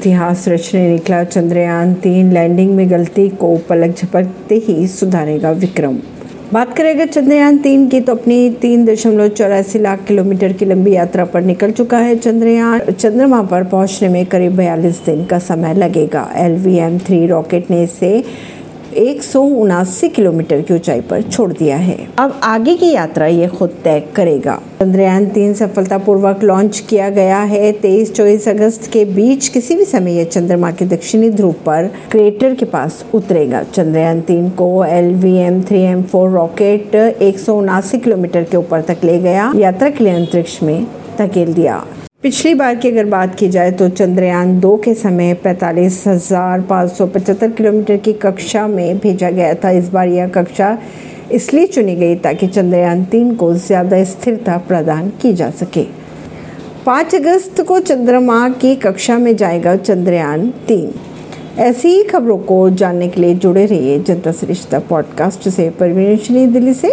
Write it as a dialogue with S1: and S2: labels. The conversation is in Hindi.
S1: इतिहास रचने निकला, चंद्रयान तीन लैंडिंग में गलती को पलक झपकते ही सुधारेगा विक्रम। बात करें अगर चंद्रयान तीन की तो अपनी तीन दशमलव चौरासी लाख किलोमीटर की लंबी यात्रा पर निकल चुका है चंद्रयान। चंद्रमा पर पहुँचने में करीब बयालीस दिन का समय लगेगा। L V M three rocket ने इसे एक सौ उनासी किलोमीटर की ऊंचाई पर छोड़ दिया है। अब आगे की यात्रा ये खुद तय करेगा। चंद्रयान तीन सफलतापूर्वक लॉन्च किया गया है। तेईस चौबीस अगस्त के बीच किसी भी समय यह चंद्रमा के दक्षिणी ध्रुव पर क्रेटर के पास उतरेगा। चंद्रयान तीन को L V M three M four rocket एक सौ उनासी किलोमीटर के ऊपर तक ले गया। यात्रा के लिए अंतरिक्ष में धकेल दिया। पिछली बार की अगर बात की जाए तो चंद्रयान दो के समय पैंतालीस हज़ार पाँच सौ पचहत्तर किलोमीटर की कक्षा में भेजा गया था। इस बार यह कक्षा इसलिए चुनी गई ताकि चंद्रयान तीन को ज़्यादा स्थिरता प्रदान की जा सके। पाँच अगस्त को चंद्रमा की कक्षा में जाएगा चंद्रयान तीन। ऐसी ही खबरों को जानने के लिए जुड़े रहिए जनता सरिश्ता पॉडकास्ट से। परवीन दिल्ली से।